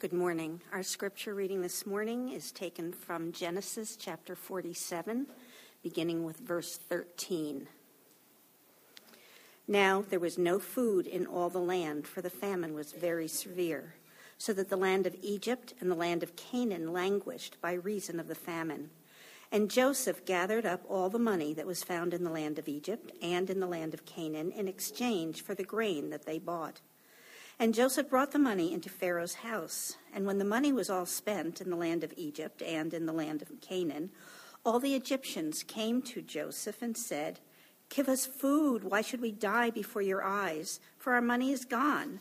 Good morning. Our scripture reading this morning is taken from Genesis chapter 47, beginning with verse 13. Now there was no food in all the land, for the famine was very severe, so that the land of Egypt and the land of Canaan languished by reason of the famine. And Joseph gathered up all the money that was found in the land of Egypt and in the land of Canaan in exchange for the grain that they bought. And Joseph brought the money into Pharaoh's house. And when the money was all spent in the land of Egypt and in the land of Canaan, all the Egyptians came to Joseph and said, Give us food. Why should we die before your eyes? For our money is gone.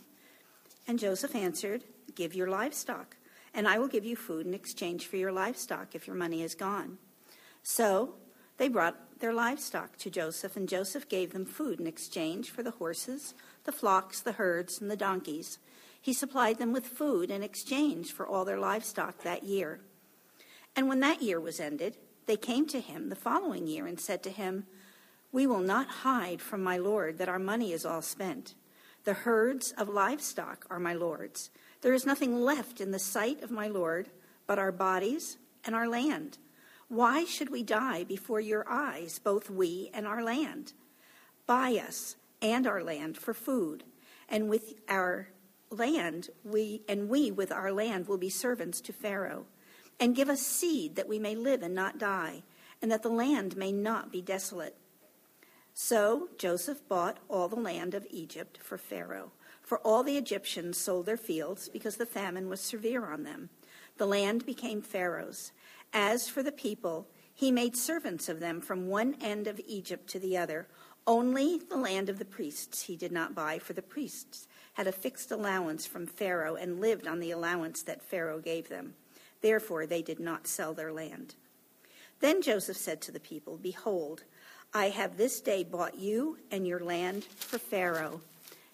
And Joseph answered, Give your livestock, and I will give you food in exchange for your livestock if your money is gone. So they brought their livestock to Joseph, and Joseph gave them food in exchange for the horses the flocks, the herds, and the donkeys. He supplied them with food in exchange for all their livestock that year. And when that year was ended, they came to him the following year and said to him, We will not hide from my Lord that our money is all spent. The herds of livestock are my Lord's. There is nothing left in the sight of my Lord but our bodies and our land. Why should we die before your eyes, both we and our land? Buy us and our land for food. And with our land, we and we with our land will be servants to Pharaoh. And give us seed that we may live and not die, and that the land may not be desolate. So Joseph bought all the land of Egypt for Pharaoh. For all the Egyptians sold their fields because the famine was severe on them. The land became Pharaoh's. As for the people, he made servants of them from one end of Egypt to the other only the land of the priests he did not buy, for the priests had a fixed allowance from Pharaoh and lived on the allowance that Pharaoh gave them. Therefore, they did not sell their land. Then Joseph said to the people, Behold, I have this day bought you and your land for Pharaoh.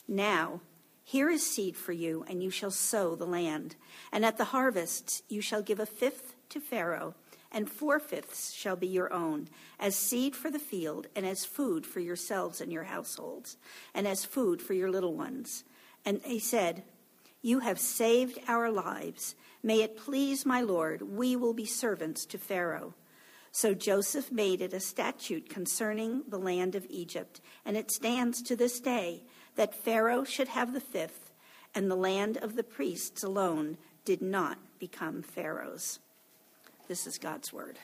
Now, here is seed for you, and you shall sow the land. And at the harvest you shall give a fifth to Pharaoh and four fifths shall be your own, as seed for the field, and as food for yourselves and your households, and as food for your little ones. And he said, You have saved our lives. May it please my Lord, we will be servants to Pharaoh. So Joseph made it a statute concerning the land of Egypt, and it stands to this day that Pharaoh should have the fifth, and the land of the priests alone did not become Pharaoh's. This is God's word.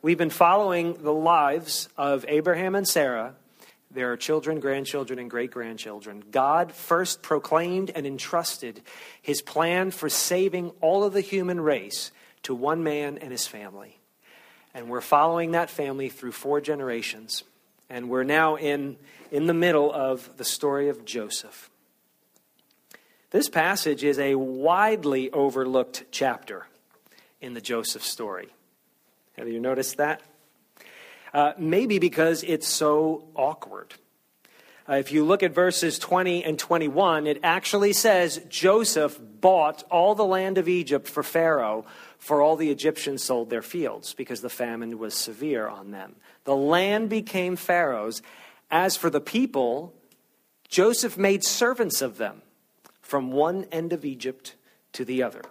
We've been following the lives of Abraham and Sarah, their children, grandchildren, and great grandchildren. God first proclaimed and entrusted his plan for saving all of the human race to one man and his family. And we're following that family through four generations. And we're now in, in the middle of the story of Joseph. This passage is a widely overlooked chapter in the Joseph story. Have you noticed that? Uh, maybe because it's so awkward. Uh, if you look at verses 20 and 21, it actually says Joseph bought all the land of Egypt for Pharaoh, for all the Egyptians sold their fields because the famine was severe on them. The land became Pharaoh's. As for the people, Joseph made servants of them from one end of Egypt to the other.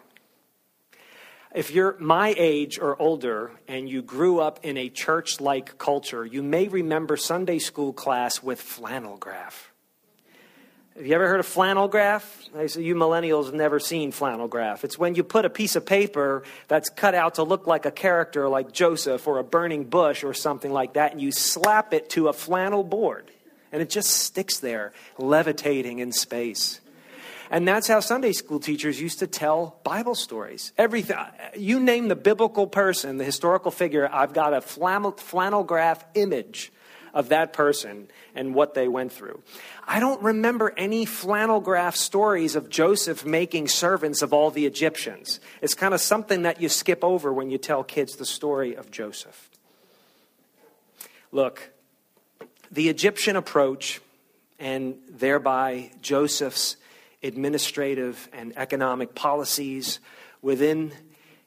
If you're my age or older and you grew up in a church like culture, you may remember Sunday school class with flannel graph. Have you ever heard of flannel graph? You millennials have never seen flannel graph. It's when you put a piece of paper that's cut out to look like a character like Joseph or a burning bush or something like that, and you slap it to a flannel board, and it just sticks there, levitating in space. And that's how Sunday school teachers used to tell Bible stories. Everything, you name the biblical person, the historical figure, I've got a flannel, graph image of that person and what they went through. I don't remember any flannel graph stories of Joseph making servants of all the Egyptians. It's kind of something that you skip over when you tell kids the story of Joseph. Look, the Egyptian approach and thereby Joseph's administrative and economic policies within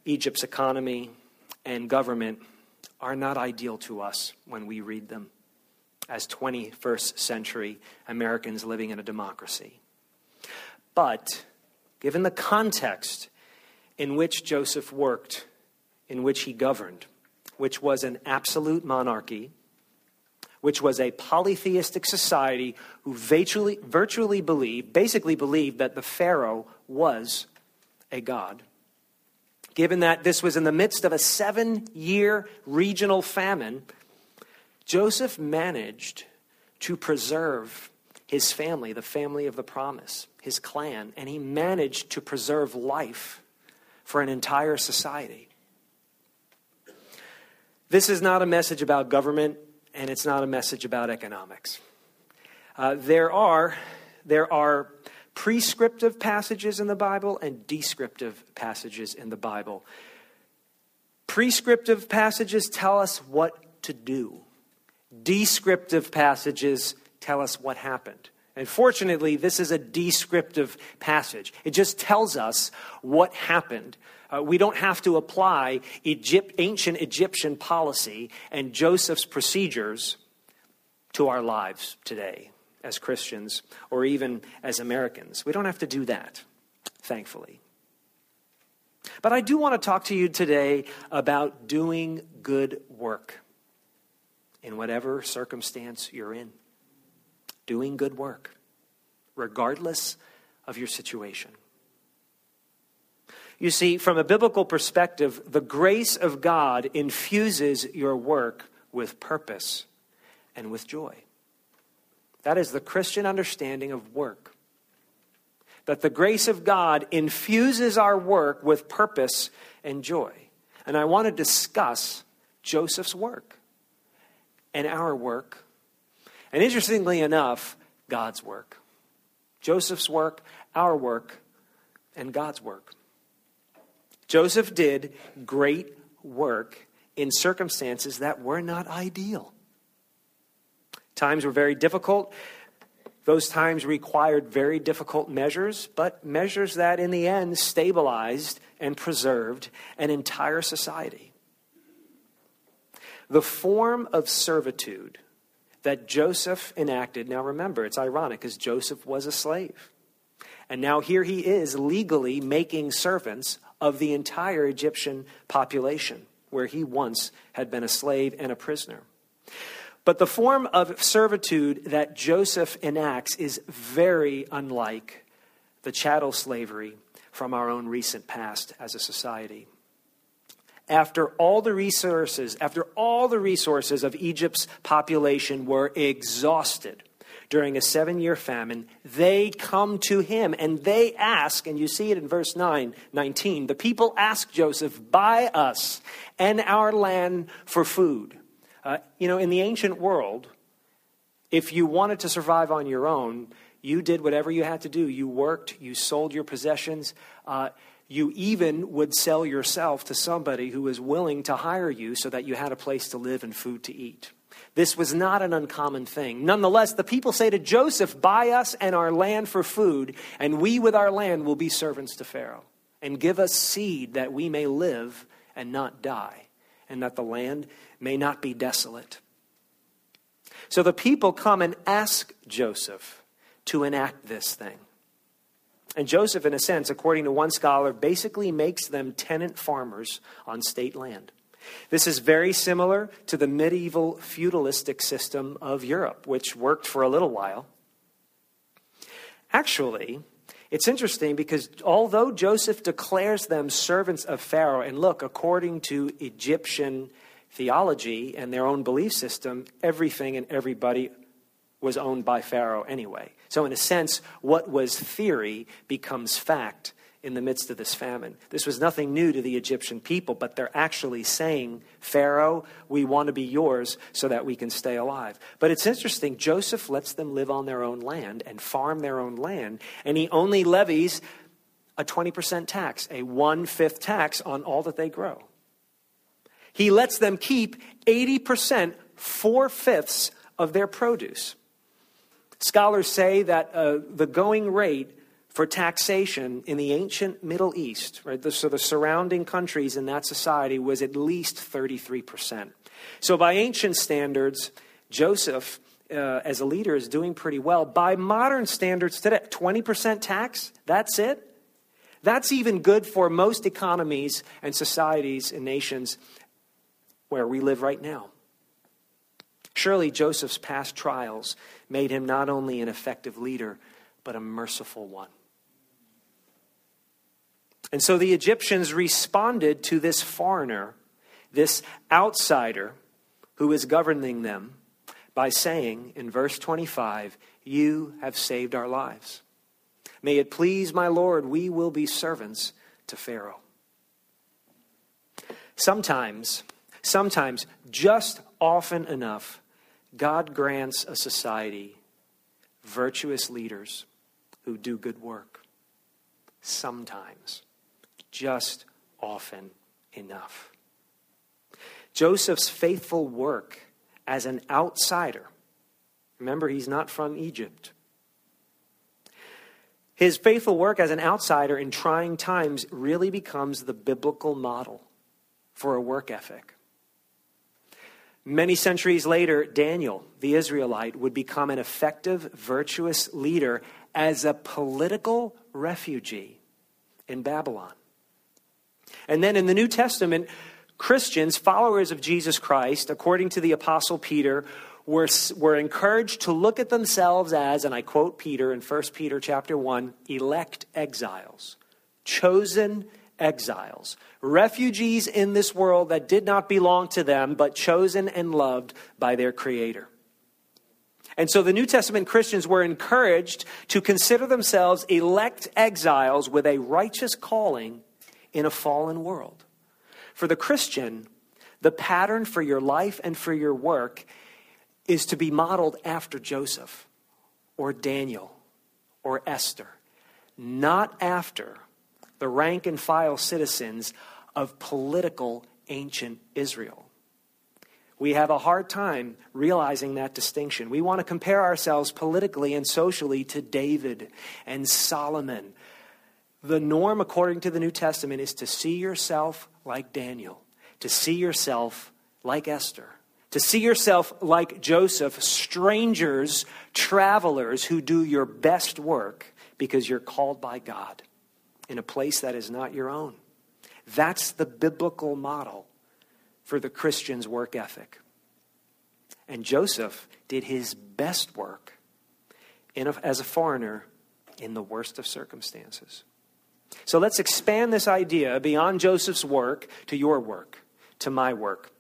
Egypt's economy and government are not ideal to us when we read them as 21st century Americans living in a democracy. But given the context in which Joseph worked, in which he governed, which was an absolute monarchy, which was a polytheistic society who virtually, virtually believed, basically believed that the Pharaoh was a god. Given that this was in the midst of a seven year regional famine, Joseph managed to preserve his family, the family of the promise, his clan, and he managed to preserve life for an entire society. This is not a message about government, and it's not a message about economics. Uh, there, are, there are prescriptive passages in the Bible and descriptive passages in the Bible. Prescriptive passages tell us what to do, descriptive passages tell us what happened. And fortunately, this is a descriptive passage. It just tells us what happened uh, we don't have to apply Egypt, ancient Egyptian policy and Joseph's procedures to our lives today as Christians or even as Americans. We don't have to do that, thankfully. But I do want to talk to you today about doing good work in whatever circumstance you're in. Doing good work, regardless of your situation. You see, from a biblical perspective, the grace of God infuses your work with purpose and with joy. That is the Christian understanding of work. That the grace of God infuses our work with purpose and joy. And I want to discuss Joseph's work and our work. And interestingly enough, God's work. Joseph's work, our work, and God's work. Joseph did great work in circumstances that were not ideal. Times were very difficult. Those times required very difficult measures, but measures that in the end stabilized and preserved an entire society. The form of servitude that Joseph enacted, now remember, it's ironic because Joseph was a slave. And now here he is legally making servants of the entire Egyptian population, where he once had been a slave and a prisoner. But the form of servitude that Joseph enacts is very unlike the chattel slavery from our own recent past as a society. After all the resources, after all the resources of Egypt's population were exhausted, during a seven year famine, they come to him and they ask, and you see it in verse 9, 19, the people ask Joseph, buy us and our land for food. Uh, you know, in the ancient world, if you wanted to survive on your own, you did whatever you had to do. You worked, you sold your possessions. Uh, you even would sell yourself to somebody who was willing to hire you so that you had a place to live and food to eat. This was not an uncommon thing. Nonetheless, the people say to Joseph, Buy us and our land for food, and we with our land will be servants to Pharaoh. And give us seed that we may live and not die, and that the land may not be desolate. So the people come and ask Joseph to enact this thing. And Joseph, in a sense, according to one scholar, basically makes them tenant farmers on state land. This is very similar to the medieval feudalistic system of Europe, which worked for a little while. Actually, it's interesting because although Joseph declares them servants of Pharaoh, and look, according to Egyptian theology and their own belief system, everything and everybody was owned by Pharaoh anyway. So, in a sense, what was theory becomes fact in the midst of this famine. This was nothing new to the Egyptian people, but they're actually saying, Pharaoh, we want to be yours so that we can stay alive. But it's interesting, Joseph lets them live on their own land and farm their own land, and he only levies a 20% tax, a one fifth tax on all that they grow. He lets them keep 80%, four fifths of their produce. Scholars say that uh, the going rate for taxation in the ancient Middle East, right? So the surrounding countries in that society was at least 33%. So by ancient standards, Joseph, uh, as a leader, is doing pretty well. By modern standards today, 20% tax, that's it. That's even good for most economies and societies and nations where we live right now. Surely Joseph's past trials made him not only an effective leader, but a merciful one. And so the Egyptians responded to this foreigner, this outsider who is governing them, by saying in verse 25, You have saved our lives. May it please my Lord, we will be servants to Pharaoh. Sometimes, sometimes, just often enough, God grants a society virtuous leaders who do good work. Sometimes, just often enough. Joseph's faithful work as an outsider, remember, he's not from Egypt. His faithful work as an outsider in trying times really becomes the biblical model for a work ethic. Many centuries later, Daniel, the Israelite, would become an effective, virtuous leader as a political refugee in Babylon. And then in the New Testament, Christians, followers of Jesus Christ, according to the Apostle Peter, were, were encouraged to look at themselves as, and I quote Peter in 1 Peter chapter 1, elect exiles, chosen exiles, refugees in this world that did not belong to them, but chosen and loved by their Creator. And so the New Testament Christians were encouraged to consider themselves elect exiles with a righteous calling in a fallen world. For the Christian, the pattern for your life and for your work is to be modeled after Joseph or Daniel or Esther, not after the rank and file citizens of political ancient Israel. We have a hard time realizing that distinction. We want to compare ourselves politically and socially to David and Solomon. The norm, according to the New Testament, is to see yourself like Daniel, to see yourself like Esther, to see yourself like Joseph, strangers, travelers who do your best work because you're called by God in a place that is not your own. That's the biblical model for the Christian's work ethic. And Joseph did his best work a, as a foreigner in the worst of circumstances. So let's expand this idea beyond Joseph's work to your work, to my work.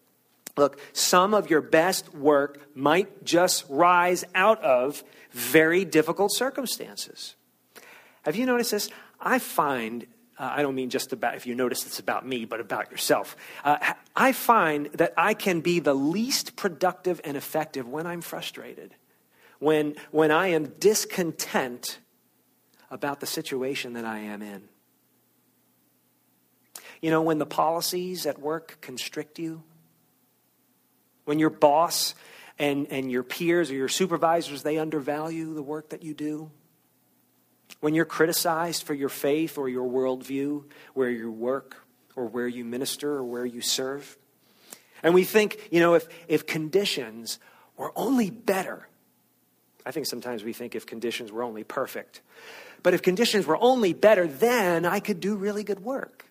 Look, some of your best work might just rise out of very difficult circumstances. Have you noticed this? I find, uh, I don't mean just about, if you notice it's about me, but about yourself. Uh, I find that I can be the least productive and effective when I'm frustrated, when, when I am discontent about the situation that I am in. You know, when the policies at work constrict you, when your boss and, and your peers or your supervisors, they undervalue the work that you do. When you're criticized for your faith or your worldview, where you work or where you minister or where you serve. And we think, you know, if, if conditions were only better, I think sometimes we think if conditions were only perfect, but if conditions were only better, then I could do really good work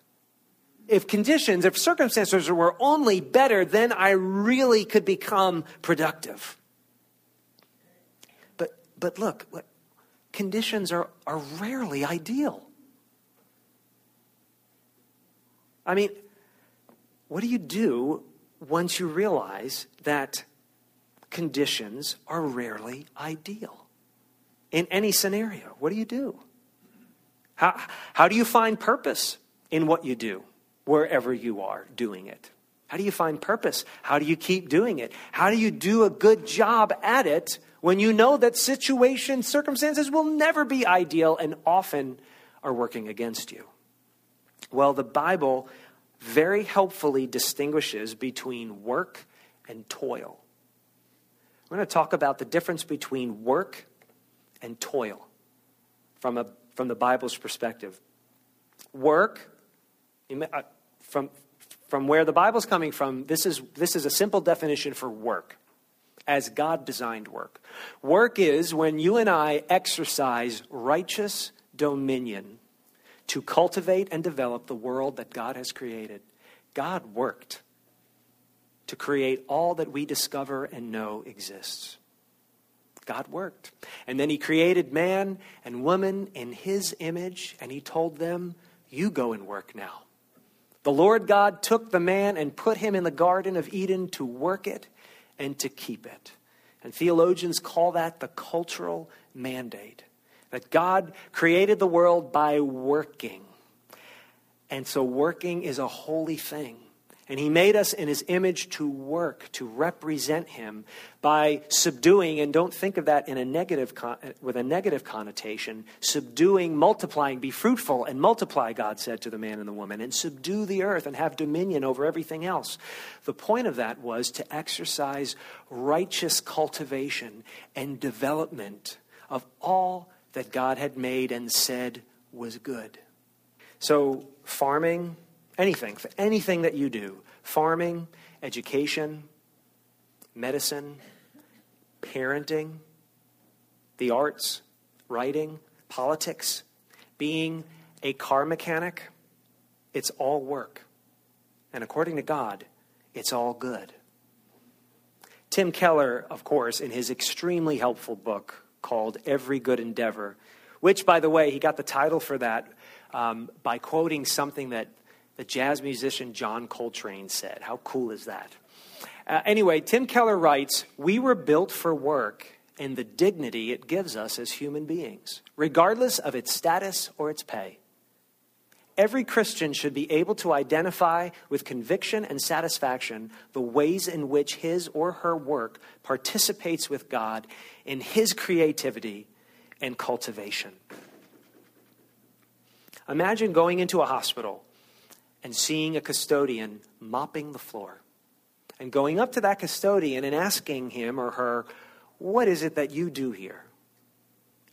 if conditions, if circumstances were only better, then I really could become productive. But, but look, conditions are, are rarely ideal. I mean, what do you do once you realize that conditions are rarely ideal? In any scenario, what do you do? How, how do you find purpose in what you do? Wherever you are doing it? How do you find purpose? How do you keep doing it? How do you do a good job at it when you know that situations, circumstances will never be ideal and often are working against you? Well, the Bible very helpfully distinguishes between work and toil. We're going to talk about the difference between work and toil from, a, from the Bible's perspective. Work Uh, from, from where the Bible's coming from, this is, this is a simple definition for work as God designed work. Work is when you and I exercise righteous dominion to cultivate and develop the world that God has created. God worked to create all that we discover and know exists. God worked. And then he created man and woman in his image, and he told them, You go and work now. The Lord God took the man and put him in the Garden of Eden to work it and to keep it. And theologians call that the cultural mandate that God created the world by working. And so working is a holy thing. And he made us in his image to work, to represent him by subduing, and don't think of that in a negative con- with a negative connotation, subduing, multiplying, be fruitful and multiply, God said to the man and the woman, and subdue the earth and have dominion over everything else. The point of that was to exercise righteous cultivation and development of all that God had made and said was good. So, farming, anything, anything that you do, farming, education, medicine, parenting, the arts, writing, politics, being a car mechanic, it's all work. And according to God, it's all good. Tim Keller, of course, in his extremely helpful book called Every Good Endeavor, which, by the way, he got the title for that um, by quoting something that the jazz musician John Coltrane said. How cool is that? Uh, anyway, Tim Keller writes We were built for work and the dignity it gives us as human beings, regardless of its status or its pay. Every Christian should be able to identify with conviction and satisfaction the ways in which his or her work participates with God in his creativity and cultivation. Imagine going into a hospital and seeing a custodian mopping the floor and going up to that custodian and asking him or her, What is it that you do here?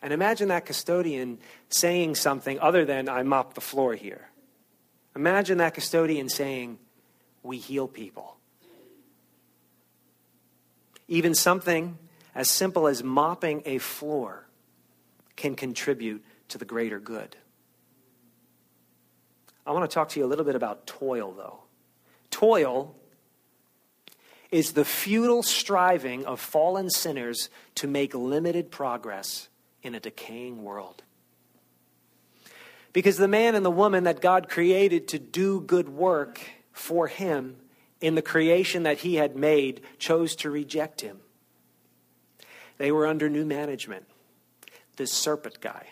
And imagine that custodian saying something other than, I mop the floor here. Imagine that custodian saying, We heal people. Even something as simple as mopping a floor can contribute to the greater good. I want to talk to you a little bit about toil, though. Toil is the futile striving of fallen sinners to make limited progress in a decaying world. Because the man and the woman that God created to do good work for him in the creation that he had made chose to reject him. They were under new management, this serpent guy.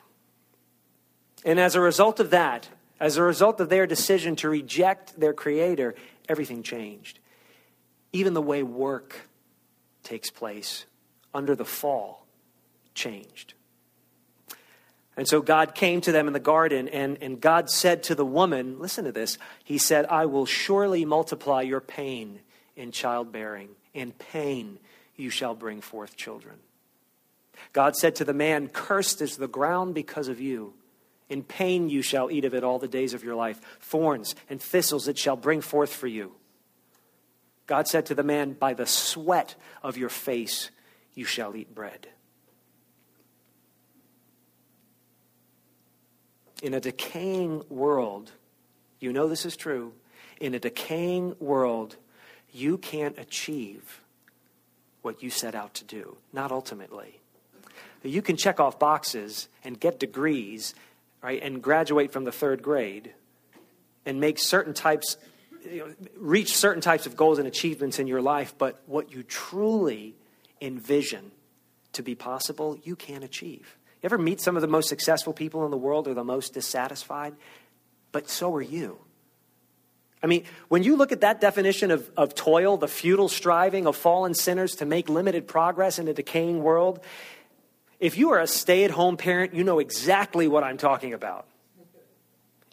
And as a result of that, as a result of their decision to reject their Creator, everything changed. Even the way work takes place under the fall changed. And so God came to them in the garden, and, and God said to the woman, Listen to this. He said, I will surely multiply your pain in childbearing. In pain you shall bring forth children. God said to the man, Cursed is the ground because of you. In pain you shall eat of it all the days of your life. Thorns and thistles it shall bring forth for you. God said to the man, By the sweat of your face you shall eat bread. In a decaying world, you know this is true. In a decaying world, you can't achieve what you set out to do, not ultimately. You can check off boxes and get degrees right, and graduate from the third grade and make certain types, you know, reach certain types of goals and achievements in your life, but what you truly envision to be possible, you can't achieve. You ever meet some of the most successful people in the world or the most dissatisfied? But so are you. I mean, when you look at that definition of, of toil, the futile striving of fallen sinners to make limited progress in a decaying world, if you are a stay at home parent, you know exactly what I'm talking about.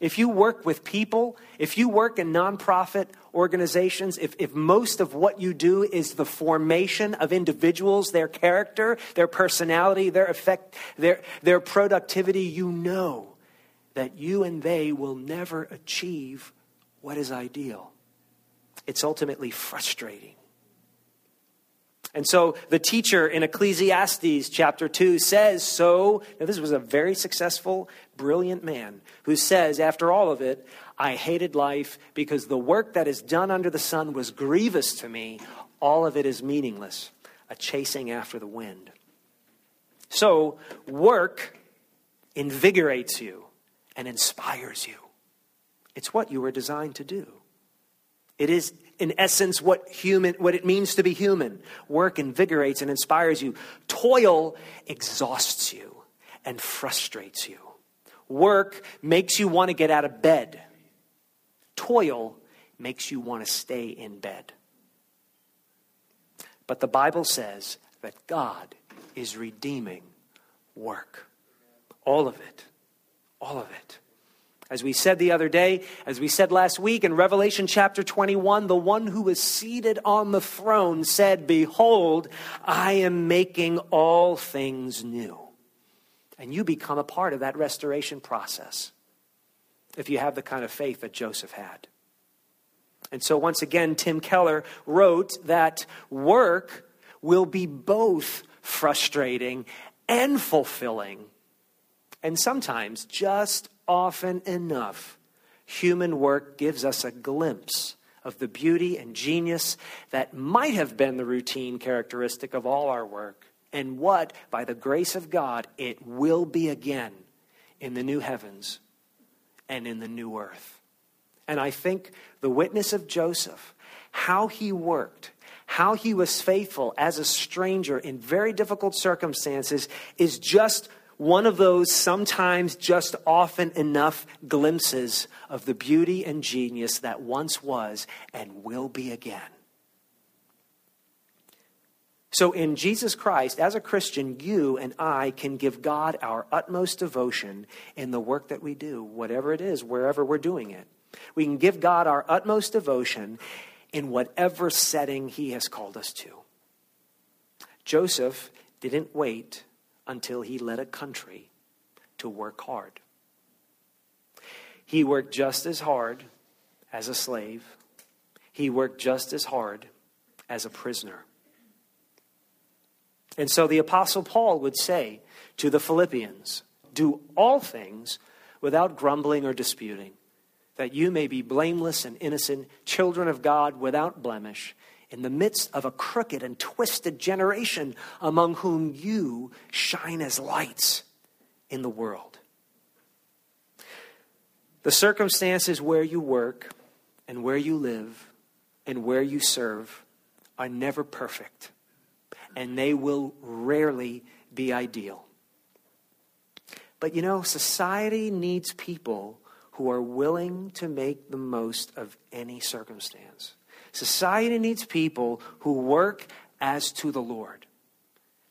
If you work with people, if you work in nonprofit organizations, if, if most of what you do is the formation of individuals, their character, their personality, their effect, their, their productivity, you know that you and they will never achieve what is ideal. It's ultimately frustrating. And so the teacher in Ecclesiastes chapter 2 says, So, now this was a very successful, brilliant man who says, after all of it, I hated life because the work that is done under the sun was grievous to me. All of it is meaningless, a chasing after the wind. So, work invigorates you and inspires you. It's what you were designed to do. It is, in essence, what, human, what it means to be human. Work invigorates and inspires you. Toil exhausts you and frustrates you. Work makes you want to get out of bed. Toil makes you want to stay in bed. But the Bible says that God is redeeming work. All of it. All of it. As we said the other day, as we said last week in Revelation chapter 21, the one who was seated on the throne said, Behold, I am making all things new. And you become a part of that restoration process if you have the kind of faith that Joseph had. And so, once again, Tim Keller wrote that work will be both frustrating and fulfilling. And sometimes, just often enough, human work gives us a glimpse of the beauty and genius that might have been the routine characteristic of all our work, and what, by the grace of God, it will be again in the new heavens and in the new earth. And I think the witness of Joseph, how he worked, how he was faithful as a stranger in very difficult circumstances, is just one of those sometimes just often enough glimpses of the beauty and genius that once was and will be again. So, in Jesus Christ, as a Christian, you and I can give God our utmost devotion in the work that we do, whatever it is, wherever we're doing it. We can give God our utmost devotion in whatever setting He has called us to. Joseph didn't wait until he led a country to work hard. He worked just as hard as a slave, he worked just as hard as a prisoner. And so the Apostle Paul would say to the Philippians, Do all things without grumbling or disputing, that you may be blameless and innocent, children of God without blemish in the midst of a crooked and twisted generation among whom you shine as lights in the world. The circumstances where you work and where you live and where you serve are never perfect, and they will rarely be ideal. But you know, society needs people who are willing to make the most of any circumstance. Society needs people who work as to the Lord.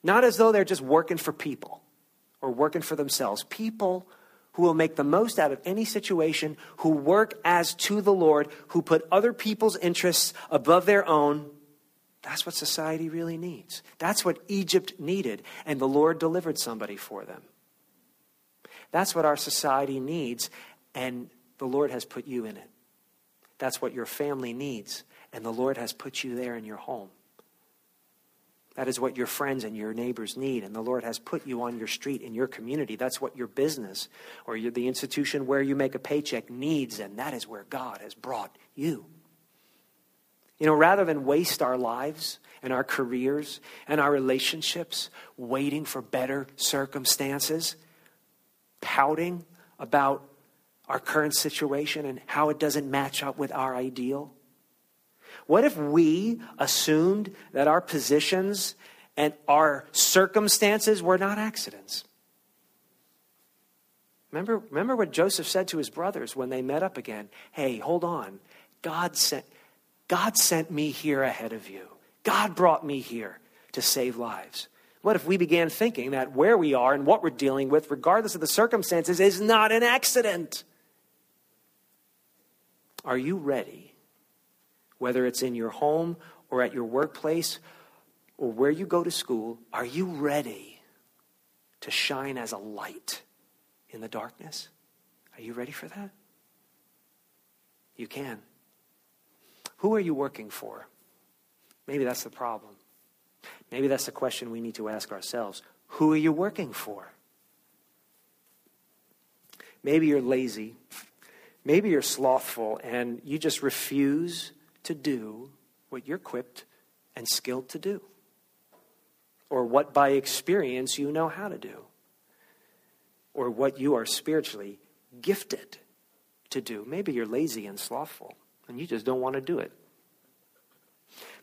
Not as though they're just working for people or working for themselves. People who will make the most out of any situation, who work as to the Lord, who put other people's interests above their own. That's what society really needs. That's what Egypt needed, and the Lord delivered somebody for them. That's what our society needs, and the Lord has put you in it. That's what your family needs, and the Lord has put you there in your home. That is what your friends and your neighbors need. And the Lord has put you on your street in your community. That's what your business or your, the institution where you make a paycheck needs. And that is where God has brought you. You know, rather than waste our lives and our careers and our relationships waiting for better circumstances, pouting about our current situation and how it doesn't match up with our ideal, what if we assumed that our positions and our circumstances were not accidents? Remember, remember what Joseph said to his brothers when they met up again? Hey, hold on. God sent, God sent me here ahead of you. God brought me here to save lives. What if we began thinking that where we are and what we're dealing with, regardless of the circumstances, is not an accident? Are you ready whether it's in your home or at your workplace or where you go to school, are you ready to shine as a light in the darkness? Are you ready for that? You can. Who are you working for? Maybe that's the problem. Maybe that's the question we need to ask ourselves. Who are you working for? Maybe you're lazy. Maybe you're slothful and you just refuse to do what you're equipped and skilled to do, or what by experience you know how to do, or what you are spiritually gifted to do. Maybe you're lazy and slothful and you just don't want to do it.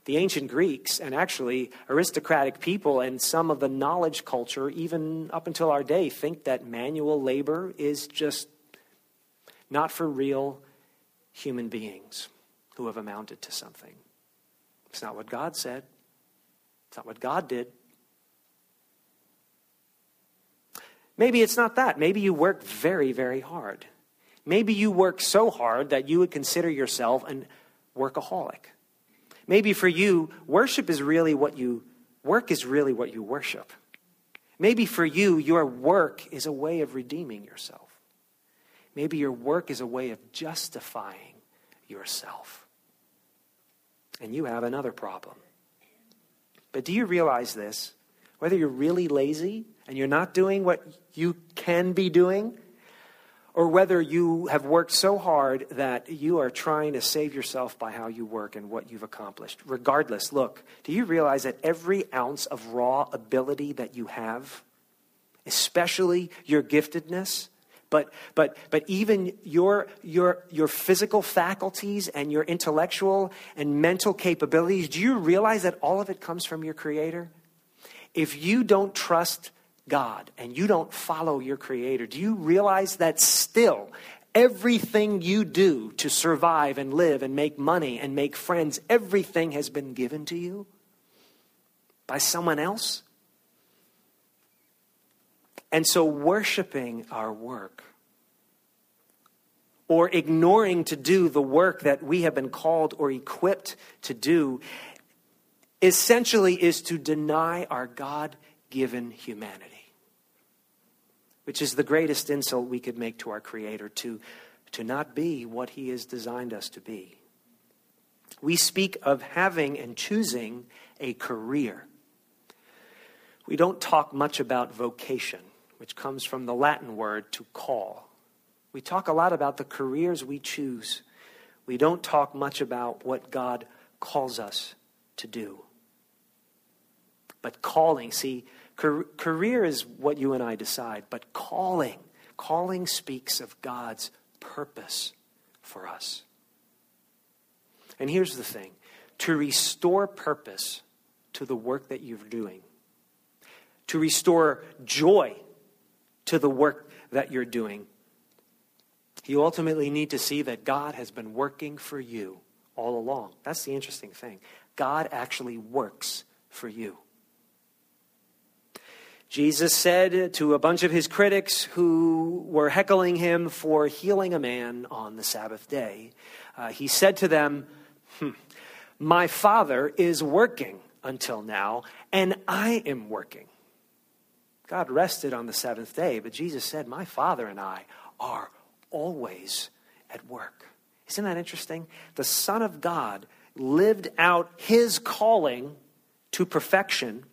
The ancient Greeks, and actually aristocratic people, and some of the knowledge culture, even up until our day, think that manual labor is just not for real human beings who have amounted to something. It's not what God said, it's not what God did. Maybe it's not that. Maybe you work very, very hard. Maybe you work so hard that you would consider yourself a workaholic. Maybe for you, worship is really what you work is really what you worship. Maybe for you, your work is a way of redeeming yourself. Maybe your work is a way of justifying yourself. And you have another problem. But do you realize this? Whether you're really lazy and you're not doing what you can be doing, or whether you have worked so hard that you are trying to save yourself by how you work and what you've accomplished. Regardless, look, do you realize that every ounce of raw ability that you have, especially your giftedness, but but but even your your your physical faculties and your intellectual and mental capabilities do you realize that all of it comes from your creator? If you don't trust god and you don't follow your creator do you realize that still everything you do to survive and live and make money and make friends everything has been given to you by someone else and so, worshiping our work or ignoring to do the work that we have been called or equipped to do essentially is to deny our God given humanity, which is the greatest insult we could make to our Creator to, to not be what He has designed us to be. We speak of having and choosing a career. We don't talk much about vocation which comes from the Latin word to call. We talk a lot about the careers we choose. We don't talk much about what God calls us to do. But calling, see, career is what you and I decide, but calling, calling speaks of God's purpose for us. And here's the thing to restore purpose to the work that you're doing, to restore joy to the work that you're doing. You ultimately need to see that God has been working for you all along. That's the interesting thing. God actually works for you. Jesus said to a bunch of his critics who were heckling him for healing a man on the Sabbath day, uh, he said to them, hmm, My Father is working until now, and I am working. God rested on the seventh day, but Jesus said, My Father and I are always at work. Isn't that interesting? The Son of God lived out his calling to perfection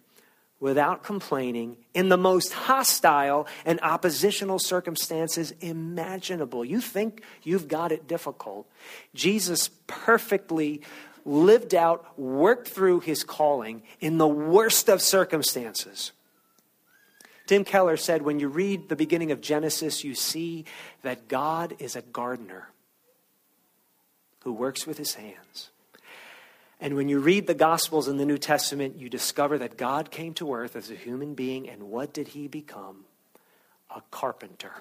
without complaining in the most hostile and oppositional circumstances imaginable. You think you've got it difficult. Jesus perfectly lived out, worked through his calling in the worst of circumstances. Tim Keller said when you read the beginning of Genesis, you see that God is a gardener who works with his hands. And when you read the Gospels in the New Testament, you discover that God came to earth as a human being, and what did he become? A carpenter.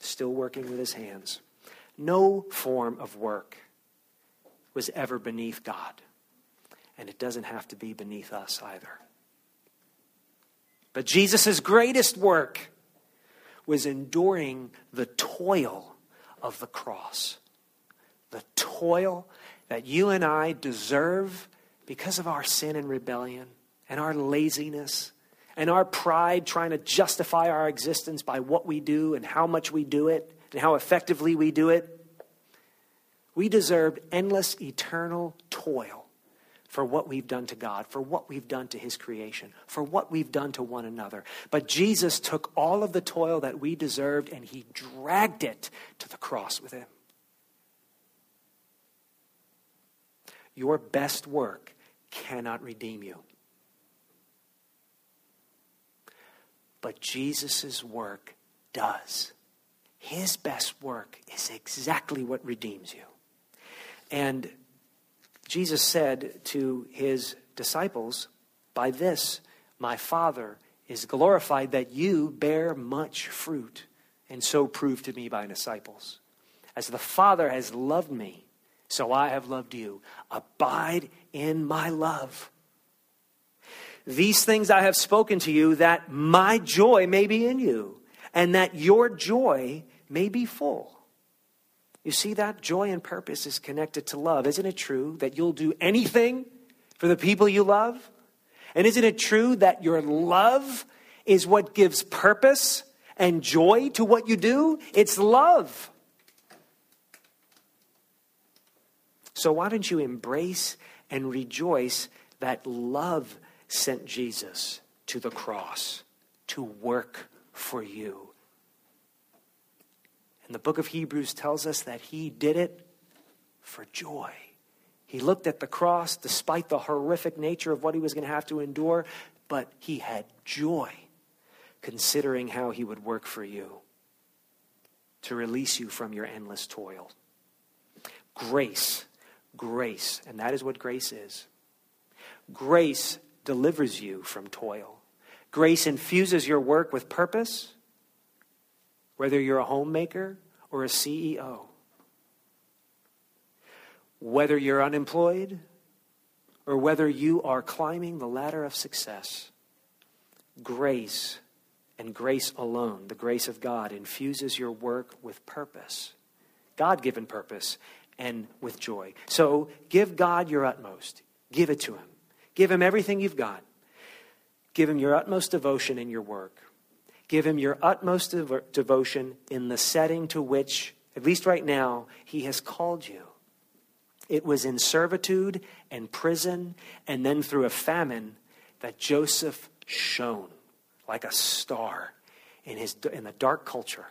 Still working with his hands. No form of work was ever beneath God, and it doesn't have to be beneath us either. But Jesus' greatest work was enduring the toil of the cross. The toil that you and I deserve because of our sin and rebellion and our laziness and our pride trying to justify our existence by what we do and how much we do it and how effectively we do it. We deserved endless, eternal toil for what we've done to God, for what we've done to His creation, for what we've done to one another. But Jesus took all of the toil that we deserved and He dragged it to the cross with Him. Your best work cannot redeem you. But Jesus' work does. His best work is exactly what redeems you. And Jesus said to his disciples, By this my Father is glorified that you bear much fruit, and so prove to me by disciples. As the Father has loved me, so I have loved you. Abide in my love. These things I have spoken to you, that my joy may be in you, and that your joy may be full. You see that? Joy and purpose is connected to love. Isn't it true that you'll do anything for the people you love? And isn't it true that your love is what gives purpose and joy to what you do? It's love. So why don't you embrace and rejoice that love sent Jesus to the cross to work for you? And the book of Hebrews tells us that he did it for joy. He looked at the cross despite the horrific nature of what he was going to have to endure, but he had joy considering how he would work for you to release you from your endless toil. Grace grace, and that is what grace is. Grace delivers you from toil. Grace infuses your work with purpose, whether you're a homemaker or a CEO. Whether you're unemployed or whether you are climbing the ladder of success, grace and grace alone, the grace of God, infuses your work with purpose, God given purpose, and with joy. So give God your utmost. Give it to Him. Give Him everything you've got. Give Him your utmost devotion in your work. Give Him your utmost devo- devotion in the setting to which, at least right now, He has called you. It was in servitude and prison, and then through a famine that Joseph shone like a star in, his, in the dark culture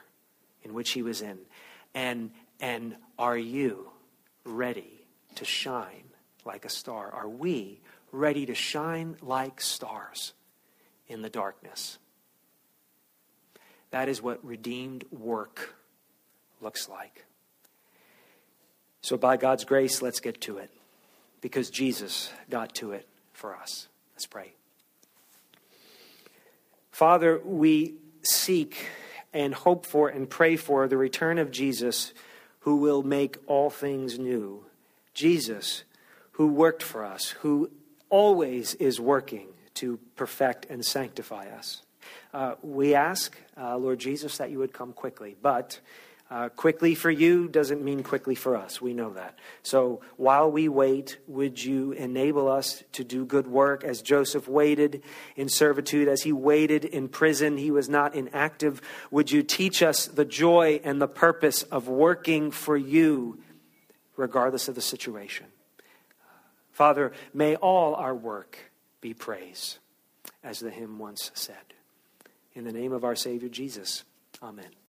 in which he was in. And, and are you ready to shine like a star? Are we ready to shine like stars in the darkness? That is what redeemed work looks like. So, by God's grace, let's get to it because Jesus got to it for us. Let's pray. Father, we seek and hope for and pray for the return of Jesus who will make all things new. Jesus, who worked for us, who always is working to perfect and sanctify us. Uh, we ask, uh, Lord Jesus, that you would come quickly. But uh, quickly for you doesn't mean quickly for us. We know that. So while we wait, would you enable us to do good work as Joseph waited in servitude, as he waited in prison? He was not inactive. Would you teach us the joy and the purpose of working for you, regardless of the situation? Father, may all our work be praise, as the hymn once said. In the name of our Savior Jesus, amen.